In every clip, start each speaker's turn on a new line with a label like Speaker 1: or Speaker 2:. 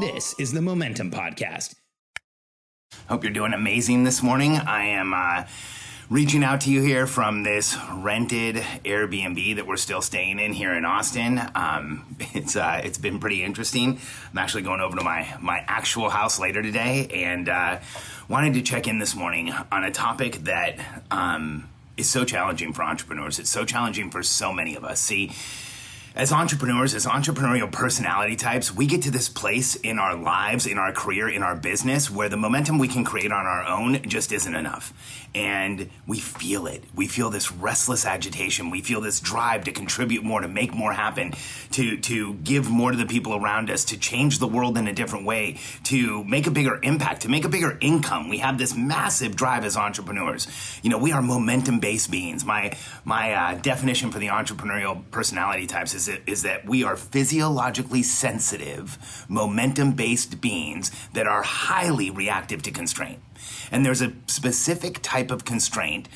Speaker 1: This is the Momentum Podcast.
Speaker 2: Hope you're doing amazing this morning. I am uh, reaching out to you here from this rented Airbnb that we're still staying in here in Austin. Um, it's uh, it's been pretty interesting. I'm actually going over to my my actual house later today, and uh, wanted to check in this morning on a topic that um, is so challenging for entrepreneurs. It's so challenging for so many of us. See as entrepreneurs, as entrepreneurial personality types, we get to this place in our lives, in our career, in our business where the momentum we can create on our own just isn't enough. And we feel it. We feel this restless agitation. We feel this drive to contribute more, to make more happen, to, to give more to the people around us, to change the world in a different way, to make a bigger impact, to make a bigger income. We have this massive drive as entrepreneurs. You know, we are momentum based beings. My, my uh, definition for the entrepreneurial personality types is is, is that we are physiologically sensitive, momentum based beings that are highly reactive to constraint. And there's a specific type of constraint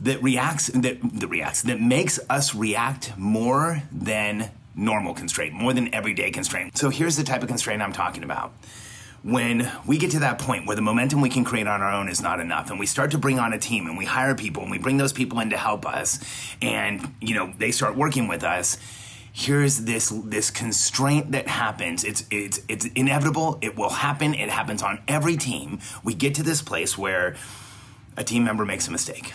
Speaker 2: that reacts that, that reacts that makes us react more than normal constraint, more than everyday constraint. So here's the type of constraint I'm talking about when we get to that point where the momentum we can create on our own is not enough and we start to bring on a team and we hire people and we bring those people in to help us and you know they start working with us here's this this constraint that happens. It's it's it's inevitable. It will happen. It happens on every team. We get to this place where a team member makes a mistake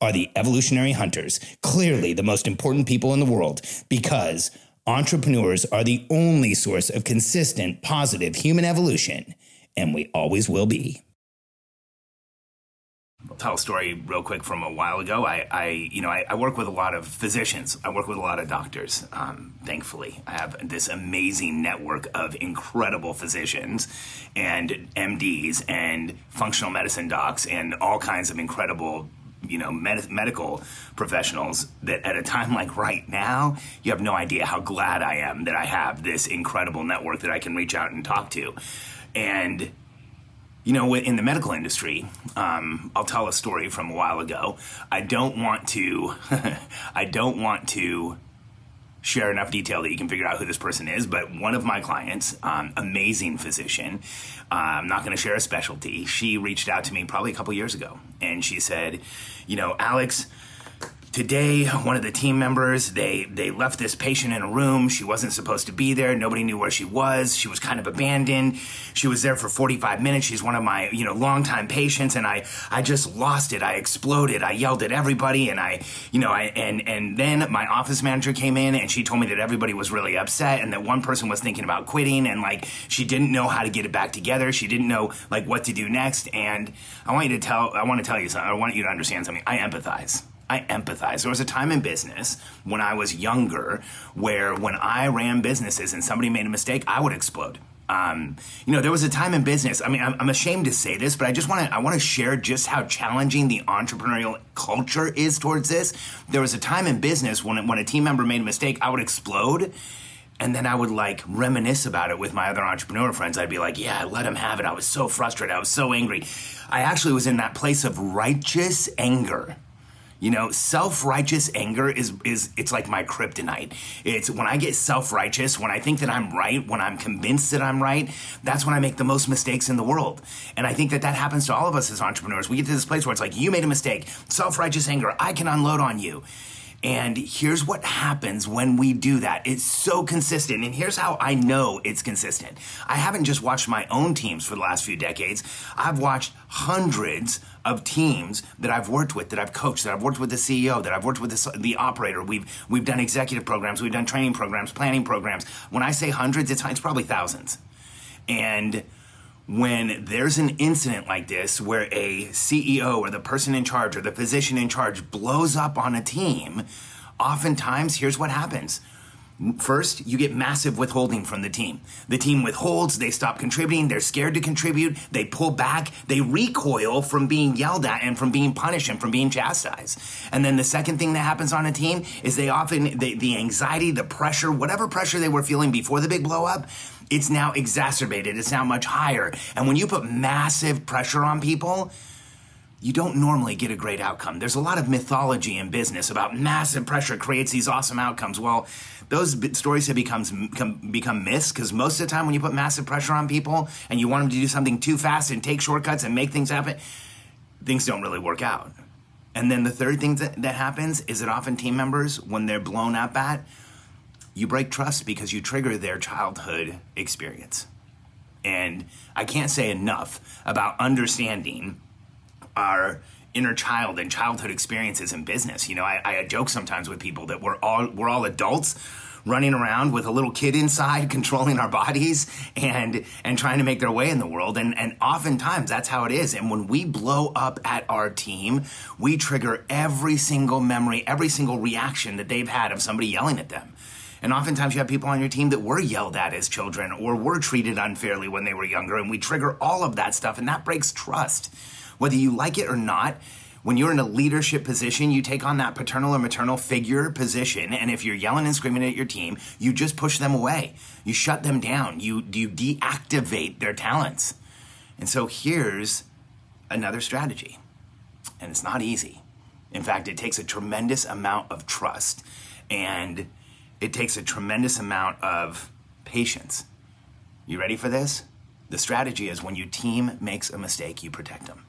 Speaker 1: are the evolutionary hunters, clearly the most important people in the world, because entrepreneurs are the only source of consistent, positive human evolution, and we always will be.
Speaker 2: I'll tell a story real quick from a while ago. I, I you know, I, I, work with a lot of physicians. I work with a lot of doctors. Um, thankfully, I have this amazing network of incredible physicians and MDs and functional medicine docs and all kinds of incredible you know med- medical professionals that at a time like right now you have no idea how glad i am that i have this incredible network that i can reach out and talk to. And you know in the medical industry um, i'll tell a story from a while ago. I don't want to i don't want to share enough detail that you can figure out who this person is. But one of my clients, um, amazing physician, uh, I'm not going to share a specialty. She reached out to me probably a couple years ago, and she said, "You know, Alex." Today one of the team members they they left this patient in a room. She wasn't supposed to be there. Nobody knew where she was. She was kind of abandoned. She was there for 45 minutes. She's one of my you know longtime patients and i i just lost it. I exploded. I yelled at everybody and i you know i and and then my office manager came in and she told me that everybody was really upset and that one person was thinking about quitting and like she didn't know how to get it back together. She didn't know like what to do next. And i want you to tell i want to tell you something. I want you to understand something. I empathize I empathize. There was a time in business when I was younger where when I ran businesses and somebody made a mistake, I would explode. Um, you know, there was a time in business. I mean, I'm, I'm ashamed to say this, but I just want to I want to share just how challenging the entrepreneurial culture is towards this. There was a time in business when when a team member made a mistake, I would explode. And then I would like reminisce about it with my other entrepreneur friends. I'd be like, yeah, let him have it. I was so frustrated. I was so angry. I actually was in that place of righteous anger you know, self-righteous anger is is it's like my kryptonite. It's when I get self-righteous, when I think that I'm right, when I'm convinced that I'm right, that's when I make the most mistakes in the world. And I think that that happens to all of us as entrepreneurs. We get to this place where it's like you made a mistake, self-righteous anger, I can unload on you. And here's what happens when we do that. It's so consistent. And here's how I know it's consistent. I haven't just watched my own teams for the last few decades. I've watched hundreds of teams that I've worked with, that I've coached, that I've worked with the CEO, that I've worked with the, the operator. We've, we've done executive programs, we've done training programs, planning programs. When I say hundreds, it's, it's probably thousands. And when there's an incident like this where a CEO or the person in charge or the physician in charge blows up on a team, oftentimes here's what happens. First, you get massive withholding from the team. The team withholds, they stop contributing, they're scared to contribute, they pull back, they recoil from being yelled at and from being punished and from being chastised. And then the second thing that happens on a team is they often, they, the anxiety, the pressure, whatever pressure they were feeling before the big blow up, it's now exacerbated. It's now much higher. And when you put massive pressure on people, you don't normally get a great outcome. There's a lot of mythology in business about massive pressure creates these awesome outcomes. Well, those stories have become become myths because most of the time when you put massive pressure on people and you want them to do something too fast and take shortcuts and make things happen, things don't really work out. And then the third thing that, that happens is that often team members, when they're blown up at, you break trust because you trigger their childhood experience. And I can't say enough about understanding our inner child and childhood experiences in business. You know, I, I joke sometimes with people that we're all we're all adults running around with a little kid inside controlling our bodies and and trying to make their way in the world and and oftentimes that's how it is and when we blow up at our team we trigger every single memory every single reaction that they've had of somebody yelling at them and oftentimes you have people on your team that were yelled at as children or were treated unfairly when they were younger. And we trigger all of that stuff, and that breaks trust. Whether you like it or not, when you're in a leadership position, you take on that paternal or maternal figure position. And if you're yelling and screaming at your team, you just push them away. You shut them down. You, you deactivate their talents. And so here's another strategy. And it's not easy. In fact, it takes a tremendous amount of trust and it takes a tremendous amount of patience. You ready for this? The strategy is when your team makes a mistake, you protect them.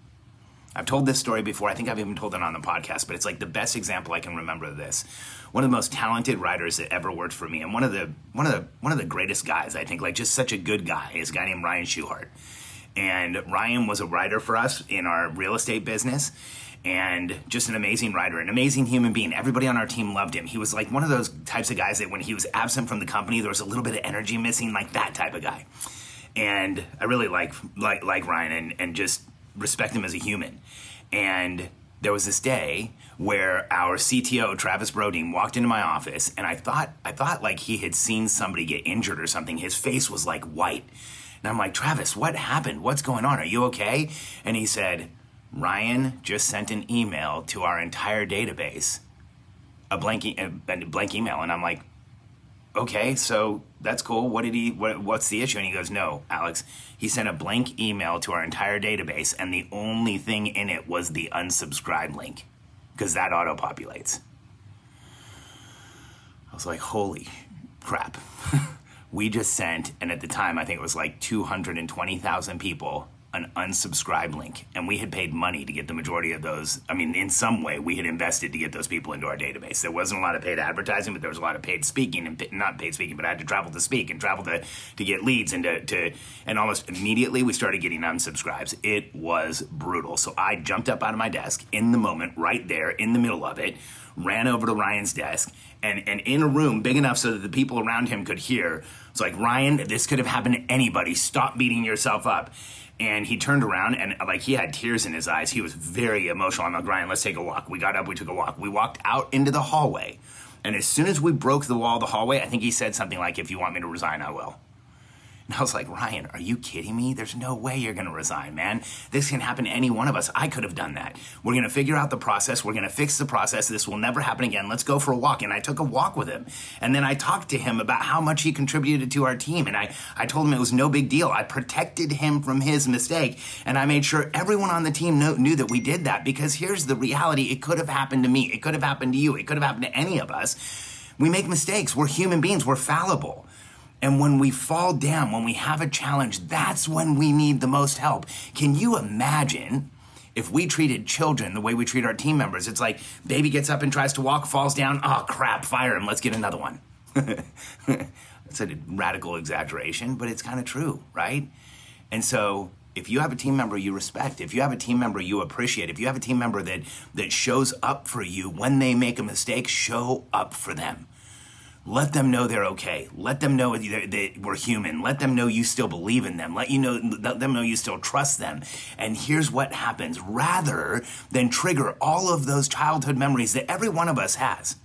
Speaker 2: I've told this story before. I think I've even told it on the podcast, but it's like the best example I can remember of this. One of the most talented writers that ever worked for me, and one of the one of the one of the greatest guys, I think, like just such a good guy, is a guy named Ryan Schuhart. And Ryan was a writer for us in our real estate business and just an amazing writer, an amazing human being. Everybody on our team loved him. He was like one of those types of guys that when he was absent from the company, there was a little bit of energy missing, like that type of guy. And I really like like like Ryan and, and just respect him as a human. And there was this day where our CTO Travis Brodeen walked into my office, and I thought I thought like he had seen somebody get injured or something. His face was like white, and I'm like, Travis, what happened? What's going on? Are you okay? And he said, Ryan just sent an email to our entire database, a blank, e- a blank email, and I'm like, okay, so that's cool. What did he? What, what's the issue? And he goes, no, Alex. He sent a blank email to our entire database, and the only thing in it was the unsubscribe link, because that auto populates. I was like, holy crap. we just sent, and at the time, I think it was like 220,000 people an unsubscribe link and we had paid money to get the majority of those. I mean in some way we had invested to get those people into our database. There wasn't a lot of paid advertising but there was a lot of paid speaking and not paid speaking but i had to travel to speak and travel to, to get leads and to, to and almost immediately we started getting unsubscribes. It was brutal. So i jumped up out of my desk in the moment right there in the middle of it ran over to ryan's desk and, and in a room big enough so that the people around him could hear it's like ryan this could have happened to anybody stop beating yourself up and he turned around and like he had tears in his eyes. He was very emotional. I'm like, Ryan, let's take a walk. We got up, we took a walk. We walked out into the hallway. And as soon as we broke the wall of the hallway, I think he said something like, if you want me to resign, I will. And I was like, Ryan, are you kidding me? There's no way you're going to resign, man. This can happen to any one of us. I could have done that. We're going to figure out the process. We're going to fix the process. This will never happen again. Let's go for a walk. And I took a walk with him. And then I talked to him about how much he contributed to our team. And I, I told him it was no big deal. I protected him from his mistake. And I made sure everyone on the team knew that we did that because here's the reality. It could have happened to me. It could have happened to you. It could have happened to any of us. We make mistakes. We're human beings. We're fallible. And when we fall down, when we have a challenge, that's when we need the most help. Can you imagine If we treated children the way we treat our team members, it's like baby gets up and tries to walk, falls down, oh crap, fire him, let's get another one. It's a radical exaggeration, but it's kind of true, right? And so if you have a team member you respect, if you have a team member you appreciate, if you have a team member that that shows up for you when they make a mistake, show up for them. Let them know they're okay. Let them know that we're human. Let them know you still believe in them. Let you know, let them know you still trust them. And here's what happens: rather than trigger all of those childhood memories that every one of us has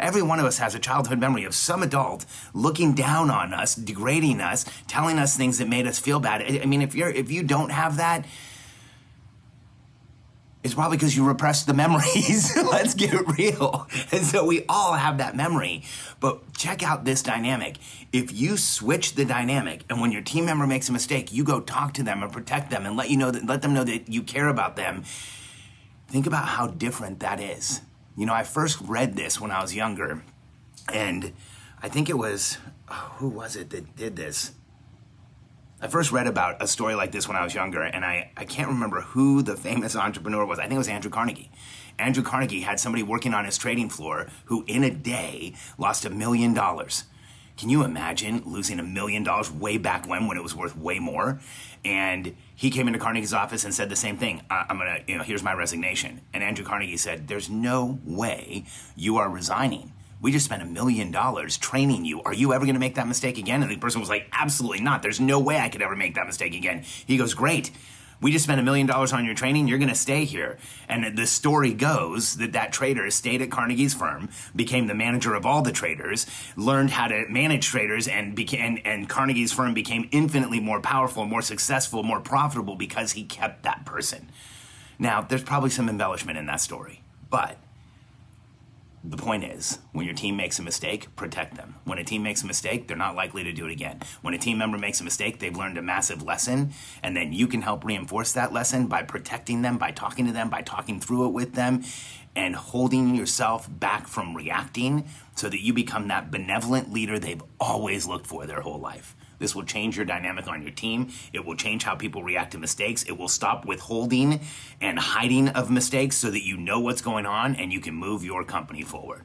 Speaker 2: Every one of us has a childhood memory of some adult looking down on us, degrading us, telling us things that made us feel bad. I mean, if you're if you don't have that, it's probably because you repressed the memories. Let's get real. And so we all have that memory. But check out this dynamic. If you switch the dynamic and when your team member makes a mistake, you go talk to them and protect them and let you know that let them know that you care about them. Think about how different that is. You know, I first read this when I was younger, and I think it was oh, who was it that did this? I first read about a story like this when I was younger, and I, I can't remember who the famous entrepreneur was. I think it was Andrew Carnegie. Andrew Carnegie had somebody working on his trading floor who, in a day, lost a million dollars. Can you imagine losing a million dollars way back when, when it was worth way more? And he came into Carnegie's office and said the same thing. I'm gonna, you know, here's my resignation. And Andrew Carnegie said, "There's no way you are resigning." We just spent a million dollars training you. Are you ever going to make that mistake again? And the person was like, absolutely not. There's no way I could ever make that mistake again. He goes, great we just spent a million dollars on your training. You're going to stay here. And the story goes that that trader stayed at Carnegie's firm, became the manager of all the traders, learned how to manage traders, and became and Carnegie's firm became infinitely more powerful, more successful, more profitable because he kept that person. Now, there's probably some embellishment in that story, but the point is, when your team makes a mistake, protect them. When a team makes a mistake, they're not likely to do it again. When a team member makes a mistake, they've learned a massive lesson, and then you can help reinforce that lesson by protecting them, by talking to them, by talking through it with them, and holding yourself back from reacting so that you become that benevolent leader they've always looked for their whole life. This will change your dynamic on your team. It will change how people react to mistakes. It will stop withholding and hiding of mistakes so that you know what's going on and you can move your company forward.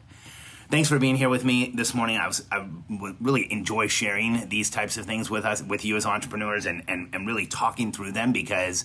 Speaker 2: Thanks for being here with me this morning. I was I really enjoy sharing these types of things with us with you as entrepreneurs and, and, and really talking through them because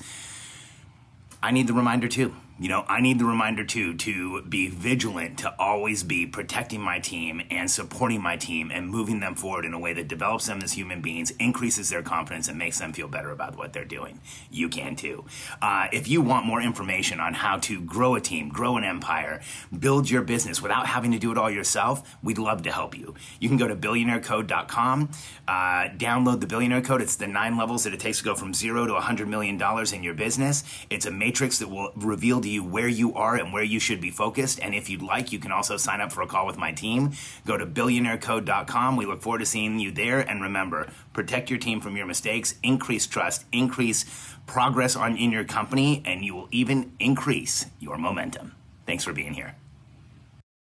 Speaker 2: I need the reminder too you know, I need the reminder too to be vigilant, to always be protecting my team and supporting my team and moving them forward in a way that develops them as human beings, increases their confidence, and makes them feel better about what they're doing. You can too. Uh, if you want more information on how to grow a team, grow an empire, build your business without having to do it all yourself, we'd love to help you. You can go to billionairecode.com, uh, download the billionaire code. It's the nine levels that it takes to go from zero to $100 million in your business. It's a matrix that will reveal to you where you are and where you should be focused. And if you'd like, you can also sign up for a call with my team. Go to billionairecode.com. We look forward to seeing you there. And remember, protect your team from your mistakes, increase trust, increase progress on in your company, and you will even increase your momentum. Thanks for being here.